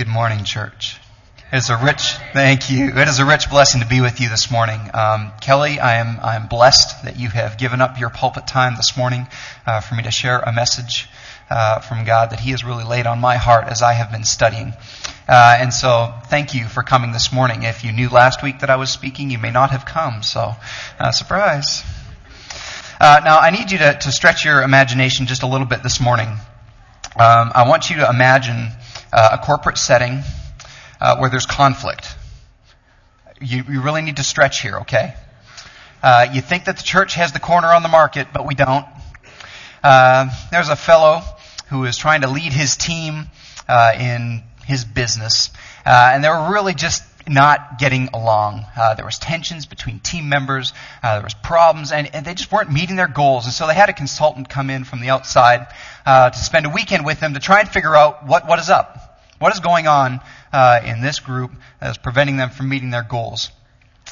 Good morning, church. It is a rich, thank you. It is a rich blessing to be with you this morning. Um, Kelly, I am, I am blessed that you have given up your pulpit time this morning uh, for me to share a message uh, from God that He has really laid on my heart as I have been studying. Uh, and so, thank you for coming this morning. If you knew last week that I was speaking, you may not have come. So, uh, surprise. Uh, now, I need you to, to stretch your imagination just a little bit this morning. Um, I want you to imagine uh, a corporate setting uh, where there's conflict. You, you, really need to stretch here, okay? Uh, you think that the church has the corner on the market, but we don't. Uh, there's a fellow who is trying to lead his team uh, in his business, uh, and they were really just not getting along. Uh, there was tensions between team members. Uh, there was problems, and, and, they just weren't meeting their goals. And so they had a consultant come in from the outside uh, to spend a weekend with them to try and figure out what what is up, what is going on uh, in this group that is preventing them from meeting their goals.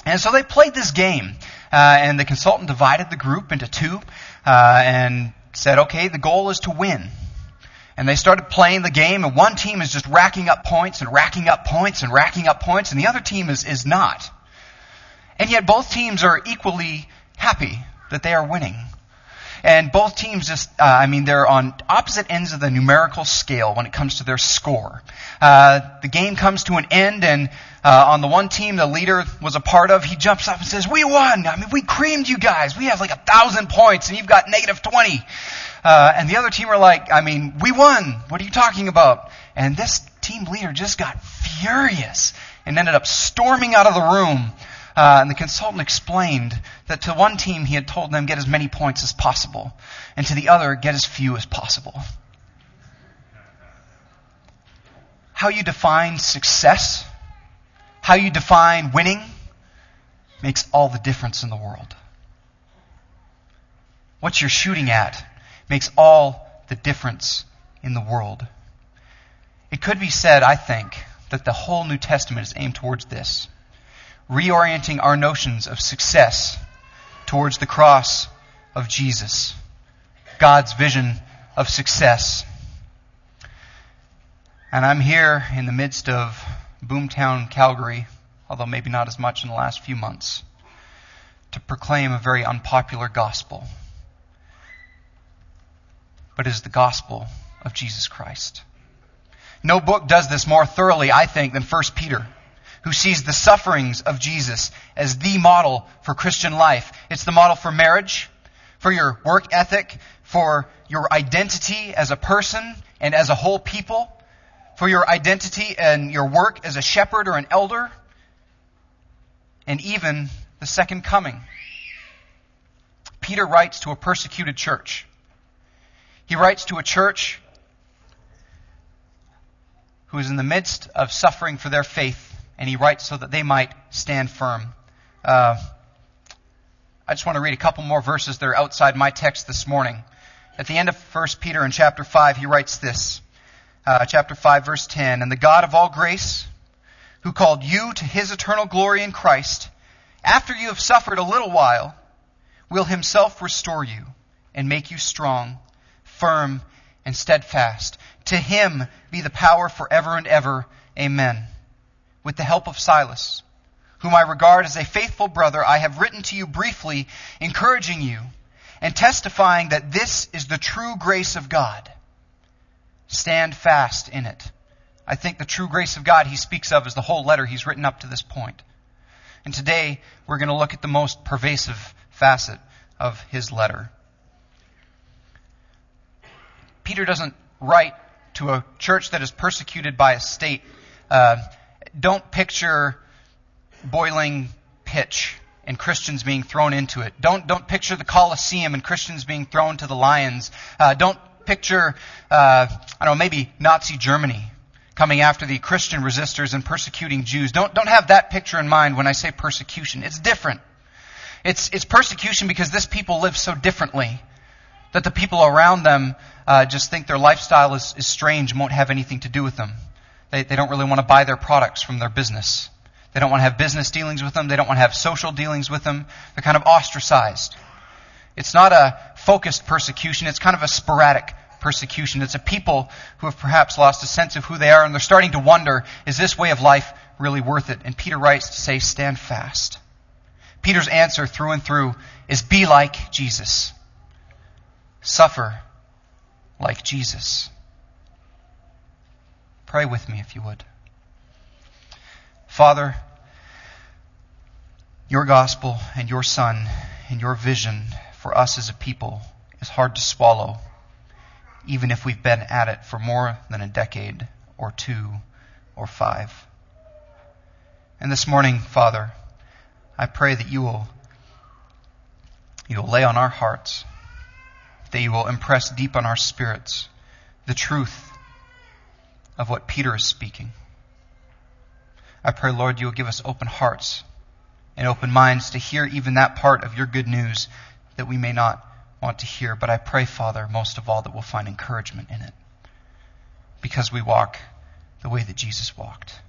And so they played this game, uh, and the consultant divided the group into two uh, and said, "Okay, the goal is to win." and they started playing the game, and one team is just racking up points and racking up points and racking up points, and the other team is, is not. And yet both teams are equally happy that they are winning. And both teams just, uh, I mean, they're on opposite ends of the numerical scale when it comes to their score. Uh, the game comes to an end, and uh, on the one team the leader was a part of, he jumps up and says, We won! I mean, we creamed you guys. We have like a thousand points, and you've got negative 20. Uh, and the other team are like, I mean, we won. What are you talking about? And this team leader just got furious and ended up storming out of the room. Uh, and the consultant explained that to one team he had told them get as many points as possible, and to the other get as few as possible. How you define success, how you define winning, makes all the difference in the world. What you're shooting at makes all the difference in the world. It could be said, I think, that the whole New Testament is aimed towards this reorienting our notions of success towards the cross of Jesus, God's vision of success. And I'm here in the midst of boomtown Calgary, although maybe not as much in the last few months, to proclaim a very unpopular gospel but it is the gospel of Jesus Christ. No book does this more thoroughly, I think, than 1 Peter, who sees the sufferings of Jesus as the model for Christian life. It's the model for marriage, for your work ethic, for your identity as a person and as a whole people, for your identity and your work as a shepherd or an elder, and even the second coming. Peter writes to a persecuted church. He writes to a church who is in the midst of suffering for their faith, and he writes so that they might stand firm. Uh, I just want to read a couple more verses that are outside my text this morning. At the end of 1 Peter in chapter 5, he writes this. Uh, chapter 5, verse 10. And the God of all grace, who called you to his eternal glory in Christ, after you have suffered a little while, will himself restore you and make you strong firm, and steadfast. To him be the power forever and ever. Amen. With the help of Silas, whom I regard as a faithful brother, I have written to you briefly, encouraging you and testifying that this is the true grace of God. Stand fast in it. I think the true grace of God he speaks of is the whole letter he's written up to this point. And today we're going to look at the most pervasive facet of his letter. Peter doesn't write to a church that is persecuted by a state. Uh, don't picture boiling pitch and Christians being thrown into it. Don't don't picture the Colosseum and Christians being thrown to the lions. Uh, don't picture uh, I don't know maybe Nazi Germany coming after the Christian resistors and persecuting Jews. Don't don't have that picture in mind when I say persecution. It's different. It's it's persecution because this people live so differently that the people around them uh, just think their lifestyle is, is strange and won't have anything to do with them. They, they don't really want to buy their products from their business. They don't want to have business dealings with them. They don't want to have social dealings with them. They're kind of ostracized. It's not a focused persecution. It's kind of a sporadic persecution. It's a people who have perhaps lost a sense of who they are and they're starting to wonder, is this way of life really worth it? And Peter writes to say, stand fast. Peter's answer through and through is be like Jesus. Suffer like Jesus. Pray with me if you would. Father, your gospel and your son and your vision for us as a people is hard to swallow, even if we've been at it for more than a decade or two or five. And this morning, Father, I pray that you will, you will lay on our hearts, that you will impress deep on our spirits the truth of what Peter is speaking. I pray, Lord, you will give us open hearts and open minds to hear even that part of your good news that we may not want to hear. But I pray, Father, most of all, that we'll find encouragement in it because we walk the way that Jesus walked.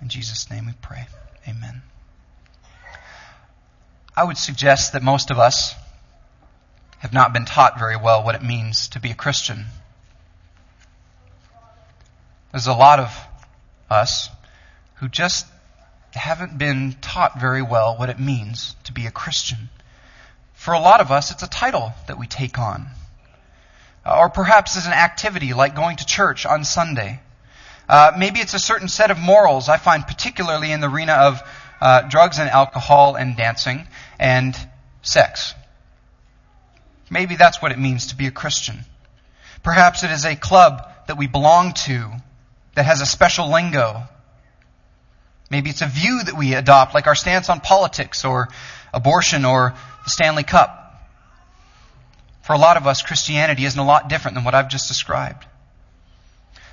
In Jesus' name we pray. Amen. I would suggest that most of us have not been taught very well what it means to be a Christian. There's a lot of us who just haven't been taught very well what it means to be a Christian. For a lot of us, it's a title that we take on. Or perhaps it's an activity like going to church on Sunday. Uh, maybe it's a certain set of morals I find particularly in the arena of uh, drugs and alcohol and dancing and sex. Maybe that's what it means to be a Christian. Perhaps it is a club that we belong to that has a special lingo Maybe it's a view that we adopt, like our stance on politics or abortion or the Stanley Cup. For a lot of us, Christianity isn't a lot different than what I've just described.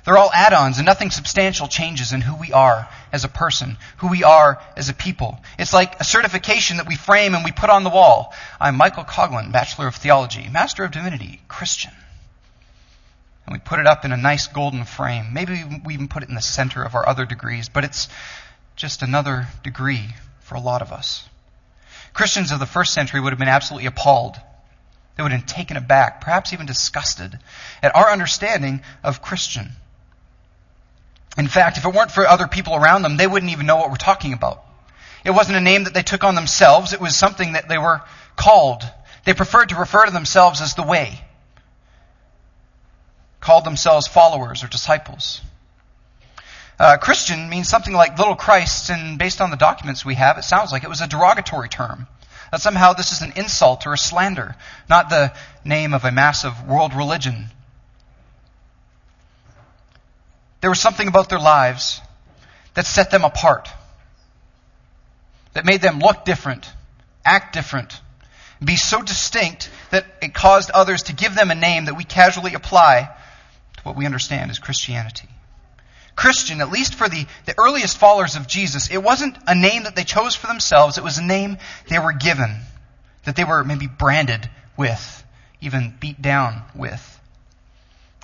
They're all add ons, and nothing substantial changes in who we are as a person, who we are as a people. It's like a certification that we frame and we put on the wall. I'm Michael Coughlin, Bachelor of Theology, Master of Divinity, Christian. And we put it up in a nice golden frame. Maybe we even put it in the center of our other degrees, but it's just another degree for a lot of us. Christians of the first century would have been absolutely appalled. They would have been taken aback, perhaps even disgusted, at our understanding of Christian. In fact, if it weren't for other people around them, they wouldn't even know what we're talking about. It wasn't a name that they took on themselves, it was something that they were called. They preferred to refer to themselves as the way, called themselves followers or disciples. Uh, Christian means something like little Christ, and based on the documents we have, it sounds like it was a derogatory term. That somehow this is an insult or a slander, not the name of a massive world religion. There was something about their lives that set them apart, that made them look different, act different, be so distinct that it caused others to give them a name that we casually apply to what we understand as Christianity. Christian, at least for the, the earliest followers of Jesus, it wasn't a name that they chose for themselves. It was a name they were given, that they were maybe branded with, even beat down with.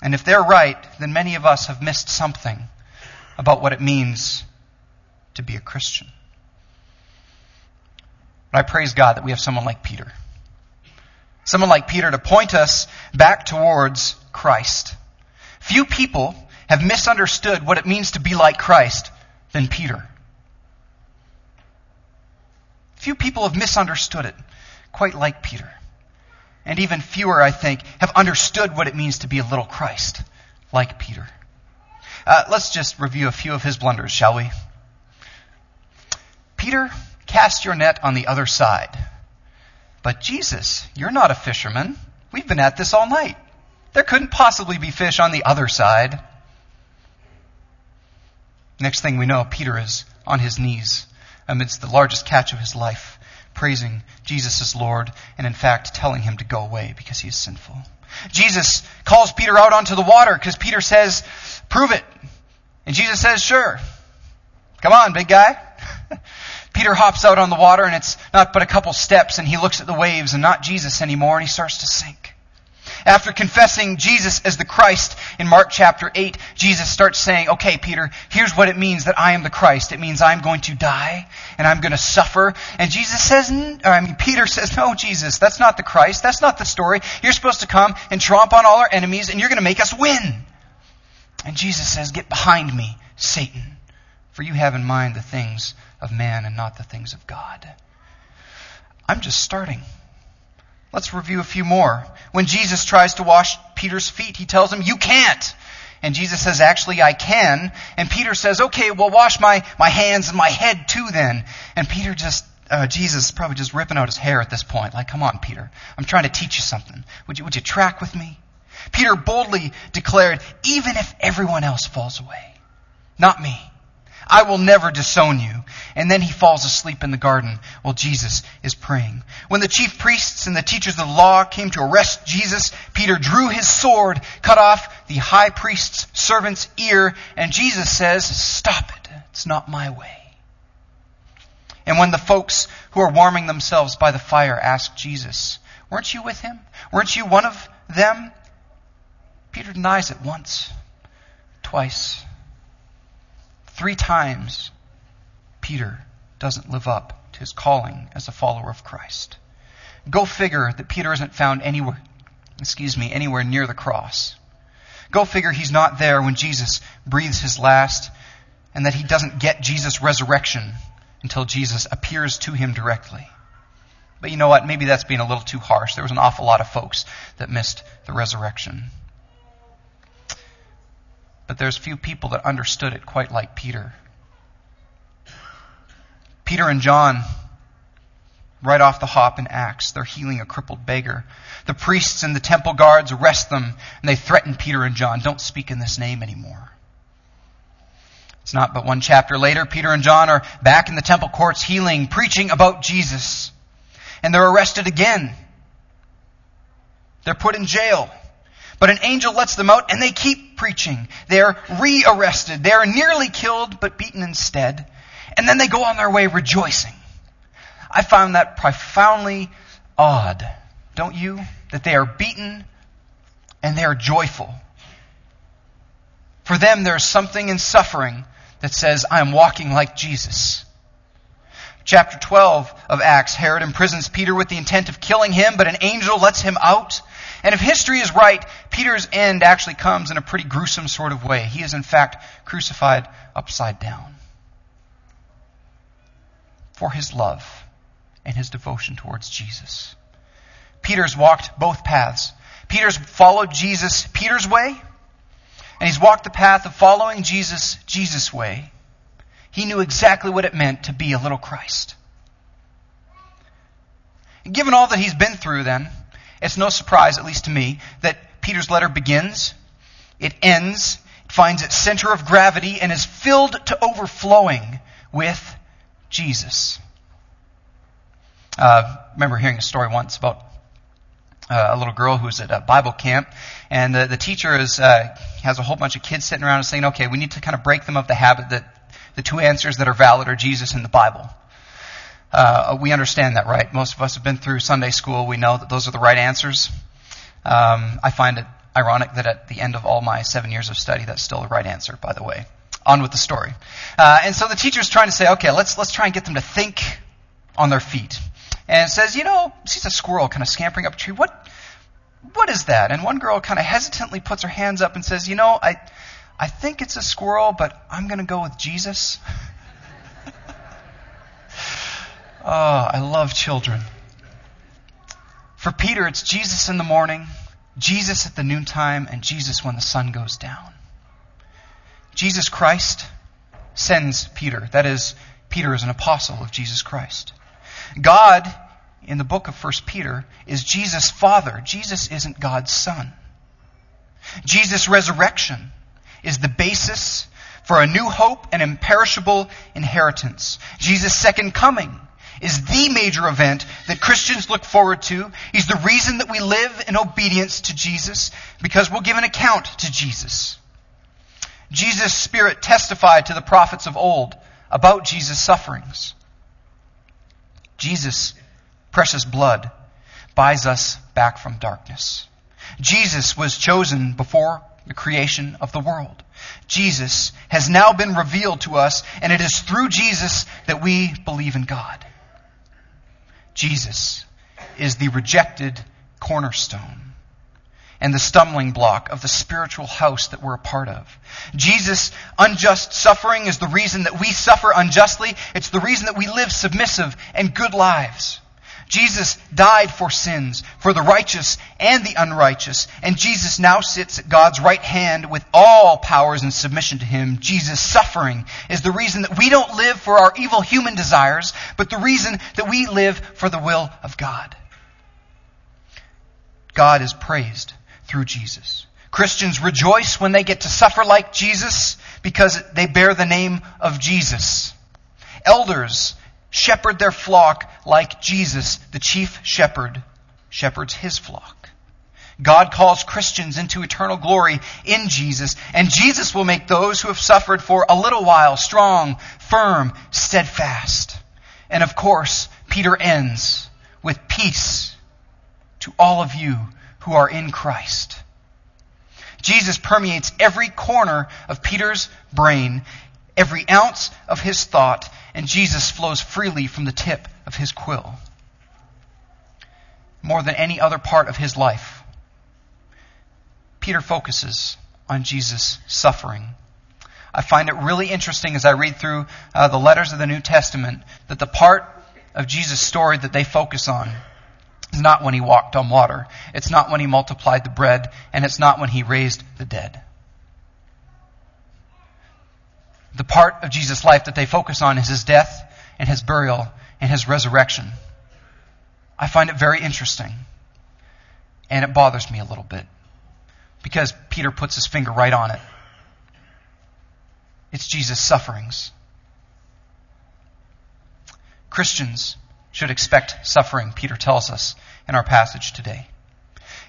And if they're right, then many of us have missed something about what it means to be a Christian. But I praise God that we have someone like Peter. Someone like Peter to point us back towards Christ. Few people have misunderstood what it means to be like Christ than Peter. Few people have misunderstood it quite like Peter. And even fewer, I think, have understood what it means to be a little Christ like Peter. Uh, let's just review a few of his blunders, shall we? Peter, cast your net on the other side. But Jesus, you're not a fisherman. We've been at this all night. There couldn't possibly be fish on the other side. Next thing we know, Peter is on his knees amidst the largest catch of his life, praising Jesus as Lord, and in fact telling him to go away because he is sinful. Jesus calls Peter out onto the water because Peter says, Prove it. And Jesus says, Sure. Come on, big guy. Peter hops out on the water, and it's not but a couple steps, and he looks at the waves and not Jesus anymore, and he starts to sink. After confessing Jesus as the Christ in Mark chapter 8, Jesus starts saying, okay, Peter, here's what it means that I am the Christ. It means I'm going to die and I'm going to suffer. And Jesus says, I mean, Peter says, no, Jesus, that's not the Christ. That's not the story. You're supposed to come and tromp on all our enemies and you're going to make us win. And Jesus says, get behind me, Satan, for you have in mind the things of man and not the things of God. I'm just starting. Let's review a few more. When Jesus tries to wash Peter's feet, he tells him, You can't. And Jesus says, Actually, I can. And Peter says, Okay, well, wash my, my hands and my head too then. And Peter just, uh, Jesus probably just ripping out his hair at this point. Like, come on, Peter. I'm trying to teach you something. Would you, would you track with me? Peter boldly declared, Even if everyone else falls away, not me. I will never disown you. And then he falls asleep in the garden while Jesus is praying. When the chief priests and the teachers of the law came to arrest Jesus, Peter drew his sword, cut off the high priest's servant's ear, and Jesus says, Stop it. It's not my way. And when the folks who are warming themselves by the fire ask Jesus, Weren't you with him? Weren't you one of them? Peter denies it once, twice, Three times, Peter doesn't live up to his calling as a follower of Christ. Go figure that Peter isn't found anywhere, excuse me, anywhere near the cross. Go figure he's not there when Jesus breathes his last and that he doesn't get Jesus' resurrection until Jesus appears to him directly. But you know what? Maybe that's being a little too harsh. There was an awful lot of folks that missed the resurrection. But there's few people that understood it quite like Peter. Peter and John, right off the hop in Acts, they're healing a crippled beggar. The priests and the temple guards arrest them and they threaten Peter and John, don't speak in this name anymore. It's not but one chapter later, Peter and John are back in the temple courts healing, preaching about Jesus. And they're arrested again. They're put in jail. But an angel lets them out and they keep preaching. They're rearrested. They're nearly killed but beaten instead. And then they go on their way rejoicing. I found that profoundly odd, don't you? That they are beaten and they are joyful. For them, there's something in suffering that says, I am walking like Jesus. Chapter 12 of Acts, Herod imprisons Peter with the intent of killing him, but an angel lets him out and if history is right, Peter's end actually comes in a pretty gruesome sort of way. He is, in fact, crucified upside down for his love and his devotion towards Jesus. Peter's walked both paths. Peter's followed Jesus Peter's way, and he's walked the path of following Jesus Jesus' way. He knew exactly what it meant to be a little Christ. Given all that he's been through, then, it's no surprise, at least to me, that Peter's letter begins, it ends, it finds its center of gravity, and is filled to overflowing with Jesus. Uh, remember hearing a story once about uh, a little girl who was at a Bible camp, and the, the teacher is, uh, has a whole bunch of kids sitting around and saying, okay, we need to kind of break them of the habit that the two answers that are valid are Jesus and the Bible. Uh, we understand that, right? Most of us have been through Sunday school. We know that those are the right answers. Um, I find it ironic that at the end of all my seven years of study, that's still the right answer, by the way. On with the story. Uh, and so the teacher's trying to say, okay, let's, let's try and get them to think on their feet. And says, you know, sees a squirrel kind of scampering up a tree. What, what is that? And one girl kind of hesitantly puts her hands up and says, you know, I, I think it's a squirrel, but I'm going to go with Jesus. Oh, I love children. For Peter, it's Jesus in the morning, Jesus at the noontime, and Jesus when the sun goes down. Jesus Christ sends Peter. That is, Peter is an apostle of Jesus Christ. God, in the book of 1 Peter, is Jesus' Father. Jesus isn't God's Son. Jesus' resurrection is the basis for a new hope and imperishable inheritance. Jesus' second coming is the major event that Christians look forward to. He's the reason that we live in obedience to Jesus because we'll give an account to Jesus. Jesus' Spirit testified to the prophets of old about Jesus' sufferings. Jesus' precious blood buys us back from darkness. Jesus was chosen before the creation of the world. Jesus has now been revealed to us, and it is through Jesus that we believe in God. Jesus is the rejected cornerstone and the stumbling block of the spiritual house that we're a part of. Jesus' unjust suffering is the reason that we suffer unjustly. It's the reason that we live submissive and good lives. Jesus died for sins, for the righteous and the unrighteous, and Jesus now sits at God's right hand with all powers in submission to Him. Jesus' suffering is the reason that we don't live for our evil human desires, but the reason that we live for the will of God. God is praised through Jesus. Christians rejoice when they get to suffer like Jesus because they bear the name of Jesus. Elders shepherd their flock like Jesus, the chief shepherd, shepherds his flock. God calls Christians into eternal glory in Jesus, and Jesus will make those who have suffered for a little while strong, firm, steadfast. And of course, Peter ends with peace to all of you who are in Christ. Jesus permeates every corner of Peter's brain, every ounce of his thought, and Jesus flows freely from the tip of his quill. More than any other part of his life, Peter focuses on Jesus' suffering. I find it really interesting as I read through uh, the letters of the New Testament that the part of Jesus' story that they focus on is not when he walked on water. It's not when he multiplied the bread, and it's not when he raised the dead. The part of Jesus' life that they focus on is his death and his burial and his resurrection. I find it very interesting. And it bothers me a little bit because Peter puts his finger right on it. It's Jesus' sufferings. Christians should expect suffering, Peter tells us in our passage today.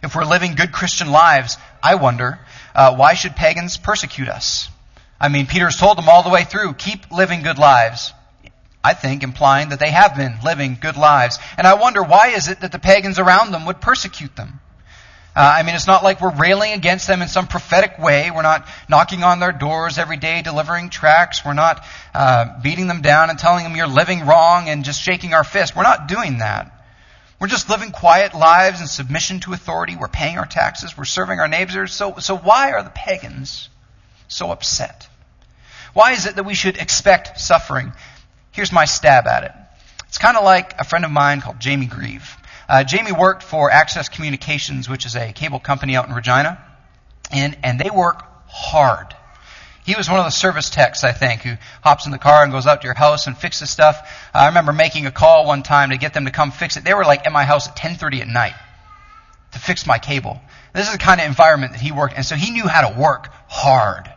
If we're living good Christian lives, I wonder, uh, why should pagans persecute us? I mean, Peter's told them all the way through, keep living good lives. I think implying that they have been living good lives. And I wonder why is it that the pagans around them would persecute them? Uh, I mean, it's not like we're railing against them in some prophetic way. We're not knocking on their doors every day, delivering tracts. We're not uh, beating them down and telling them you're living wrong and just shaking our fist. We're not doing that. We're just living quiet lives in submission to authority. We're paying our taxes. We're serving our neighbors. So, so why are the pagans so upset? Why is it that we should expect suffering? Here's my stab at it. It's kind of like a friend of mine called Jamie Grieve. Uh, Jamie worked for Access Communications, which is a cable company out in Regina, and, and they work hard. He was one of the service techs, I think, who hops in the car and goes out to your house and fixes stuff. I remember making a call one time to get them to come fix it. They were like at my house at 10:30 at night to fix my cable. This is the kind of environment that he worked, and so he knew how to work hard.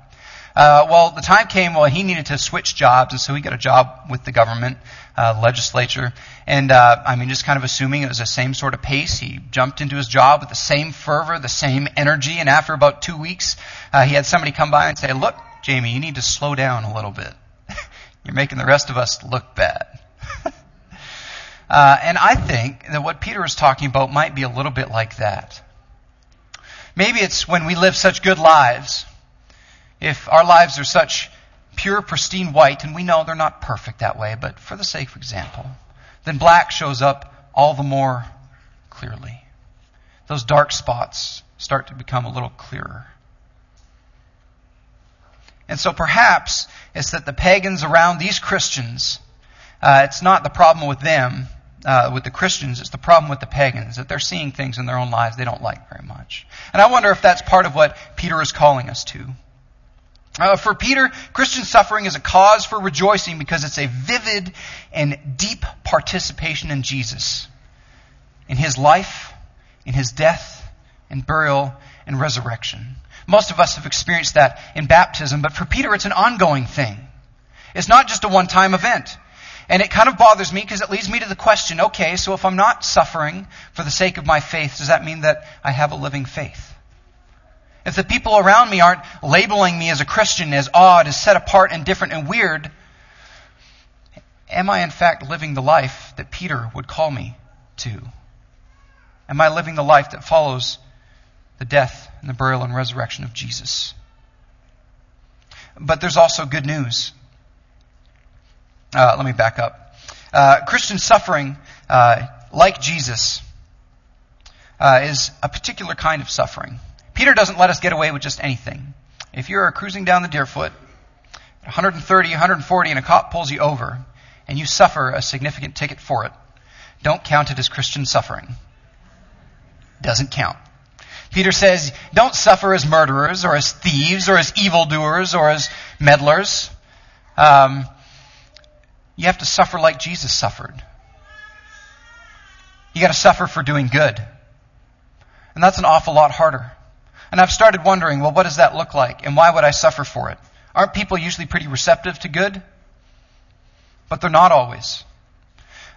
Uh, well, the time came when he needed to switch jobs, and so he got a job with the government, uh, legislature. And uh, I mean, just kind of assuming it was the same sort of pace, he jumped into his job with the same fervor, the same energy. And after about two weeks, uh, he had somebody come by and say, "Look, Jamie, you need to slow down a little bit. You're making the rest of us look bad." Uh, and I think that what Peter is talking about might be a little bit like that. Maybe it's when we live such good lives if our lives are such pure, pristine white, and we know they're not perfect that way, but for the sake of example, then black shows up all the more clearly. Those dark spots start to become a little clearer. And so perhaps it's that the pagans around these Christians, uh, it's not the problem with them, uh, with the Christians, it's the problem with the pagans, that they're seeing things in their own lives they don't like very much. And I wonder if that's part of what Peter is calling us to. Uh, for Peter, Christian suffering is a cause for rejoicing because it's a vivid and deep participation in Jesus, in his life, in his death, and burial, and resurrection. Most of us have experienced that in baptism, but for Peter, it's an ongoing thing. It's not just a one time event. And it kind of bothers me because it leads me to the question okay, so if I'm not suffering for the sake of my faith, does that mean that I have a living faith? if the people around me aren't labeling me as a Christian, as odd, as set apart and different and weird, am I in fact living the life that Peter would call me to? Am I living the life that follows the death and the burial and resurrection of Jesus. But there's also good news. Uh, let me back up. Uh, Christian suffering, uh, like Jesus, uh, is a particular kind of suffering. Peter doesn't let us get away with just anything. If you're cruising down the Deerfoot, 130, 140, and a cop pulls you over, and you suffer a significant ticket for it, don't count it as Christian suffering. Doesn't count. Peter says, don't suffer as murderers or as thieves or as evildoers or as meddlers. Um, you have to suffer like Jesus suffered. You got to suffer for doing good. And that's an awful lot harder. And I've started wondering, well, what does that look like? And why would I suffer for it? Aren't people usually pretty receptive to good? But they're not always.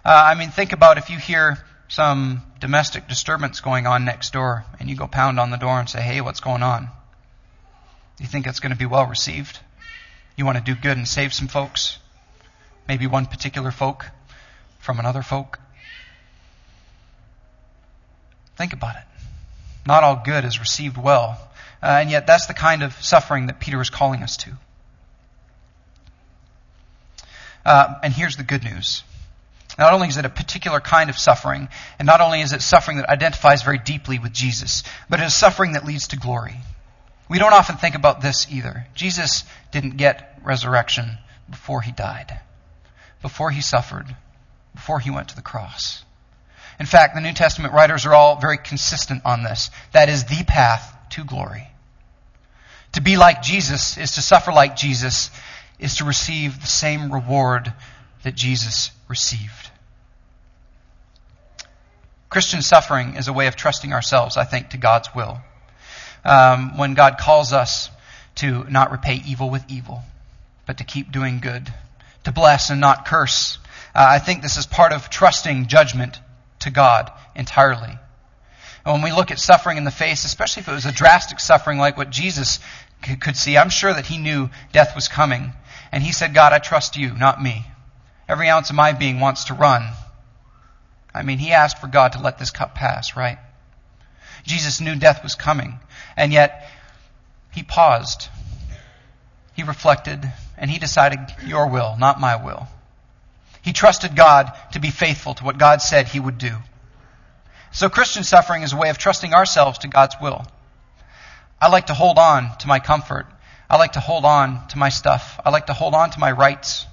Uh, I mean, think about if you hear some domestic disturbance going on next door and you go pound on the door and say, hey, what's going on? You think it's going to be well received? You want to do good and save some folks? Maybe one particular folk from another folk? Think about it. Not all good is received well. Uh, and yet, that's the kind of suffering that Peter is calling us to. Uh, and here's the good news. Not only is it a particular kind of suffering, and not only is it suffering that identifies very deeply with Jesus, but it is suffering that leads to glory. We don't often think about this either. Jesus didn't get resurrection before he died, before he suffered, before he went to the cross. In fact, the New Testament writers are all very consistent on this. That is the path to glory. To be like Jesus is to suffer like Jesus, is to receive the same reward that Jesus received. Christian suffering is a way of trusting ourselves, I think, to God's will. Um, when God calls us to not repay evil with evil, but to keep doing good, to bless and not curse. Uh, I think this is part of trusting judgment to God entirely. And when we look at suffering in the face, especially if it was a drastic suffering like what Jesus could see, I'm sure that he knew death was coming. And he said, God, I trust you, not me. Every ounce of my being wants to run. I mean, he asked for God to let this cup pass, right? Jesus knew death was coming. And yet, he paused. He reflected, and he decided, Your will, not my will. He trusted God to be faithful to what God said he would do. So Christian suffering is a way of trusting ourselves to God's will. I like to hold on to my comfort. I like to hold on to my stuff. I like to hold on to my rights.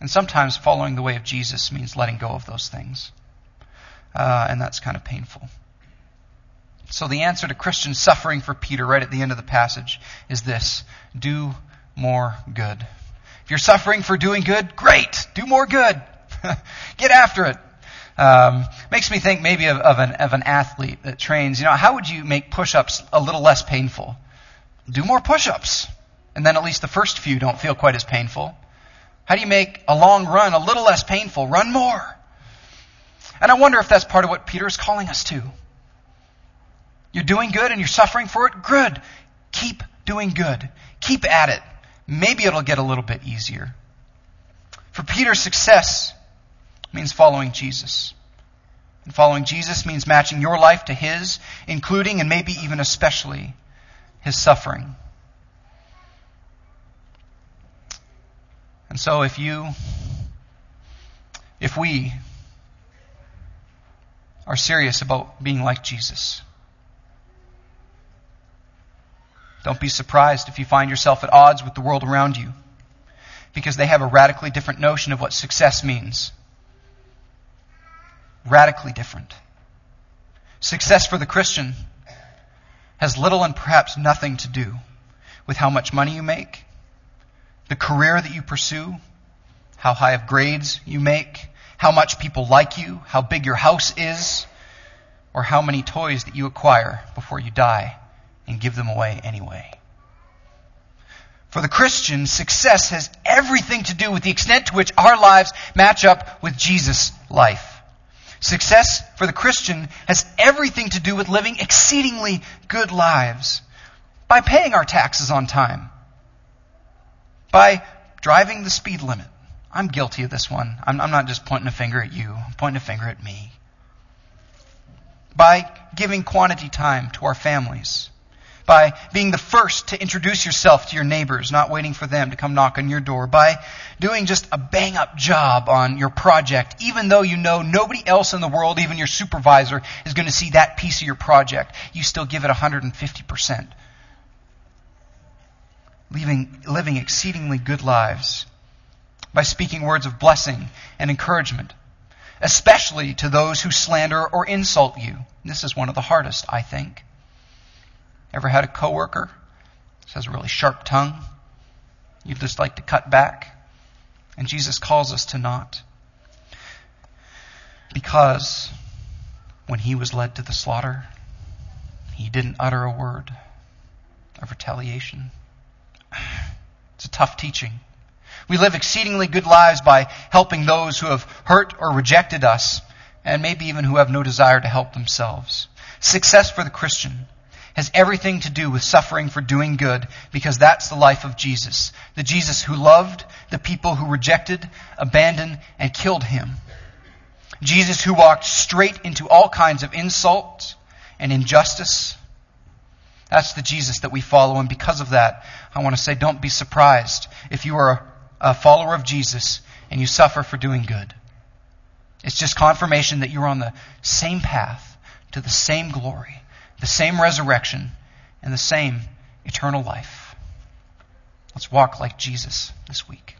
And sometimes following the way of Jesus means letting go of those things. Uh, and that's kind of painful. So the answer to Christian suffering for Peter right at the end of the passage is this do more good. If you're suffering for doing good, great. Do more good. Get after it. Um, makes me think maybe of, of, an, of an athlete that trains. You know, how would you make push ups a little less painful? Do more push ups. And then at least the first few don't feel quite as painful. How do you make a long run a little less painful? Run more. And I wonder if that's part of what Peter is calling us to. You're doing good and you're suffering for it? Good. Keep doing good. Keep at it maybe it'll get a little bit easier. For Peter, success means following Jesus. And following Jesus means matching your life to his, including and maybe even especially his suffering. And so if you, if we are serious about being like Jesus, Don't be surprised if you find yourself at odds with the world around you because they have a radically different notion of what success means. Radically different. Success for the Christian has little and perhaps nothing to do with how much money you make, the career that you pursue, how high of grades you make, how much people like you, how big your house is, or how many toys that you acquire before you die and give them away anyway. For the Christian, success has everything to do with the extent to which our lives match up with Jesus' life. Success for the Christian has everything to do with living exceedingly good lives by paying our taxes on time, by driving the speed limit. I'm guilty of this one. I'm, I'm not just pointing a finger at you, I'm pointing a finger at me by giving quantity time to our families, by being the first to introduce yourself to your neighbors, not waiting for them to come knock on your door, by doing just a bang up job on your project, even though you know nobody else in the world, even your supervisor, is going to see that piece of your project. You still give it 150%. Living, living exceedingly good lives by speaking words of blessing and encouragement, especially to those who slander or insult you. This is one of the hardest, I think. Ever had a coworker who has a really sharp tongue? You'd just like to cut back. And Jesus calls us to not. Because when he was led to the slaughter, he didn't utter a word of retaliation. It's a tough teaching. We live exceedingly good lives by helping those who have hurt or rejected us, and maybe even who have no desire to help themselves. Success for the Christian has everything to do with suffering for doing good because that's the life of Jesus. The Jesus who loved the people who rejected, abandoned, and killed him. Jesus who walked straight into all kinds of insult and injustice. That's the Jesus that we follow, and because of that, I want to say don't be surprised if you are a follower of Jesus and you suffer for doing good. It's just confirmation that you're on the same path to the same glory the same resurrection, and the same eternal life. Let's walk like Jesus this week.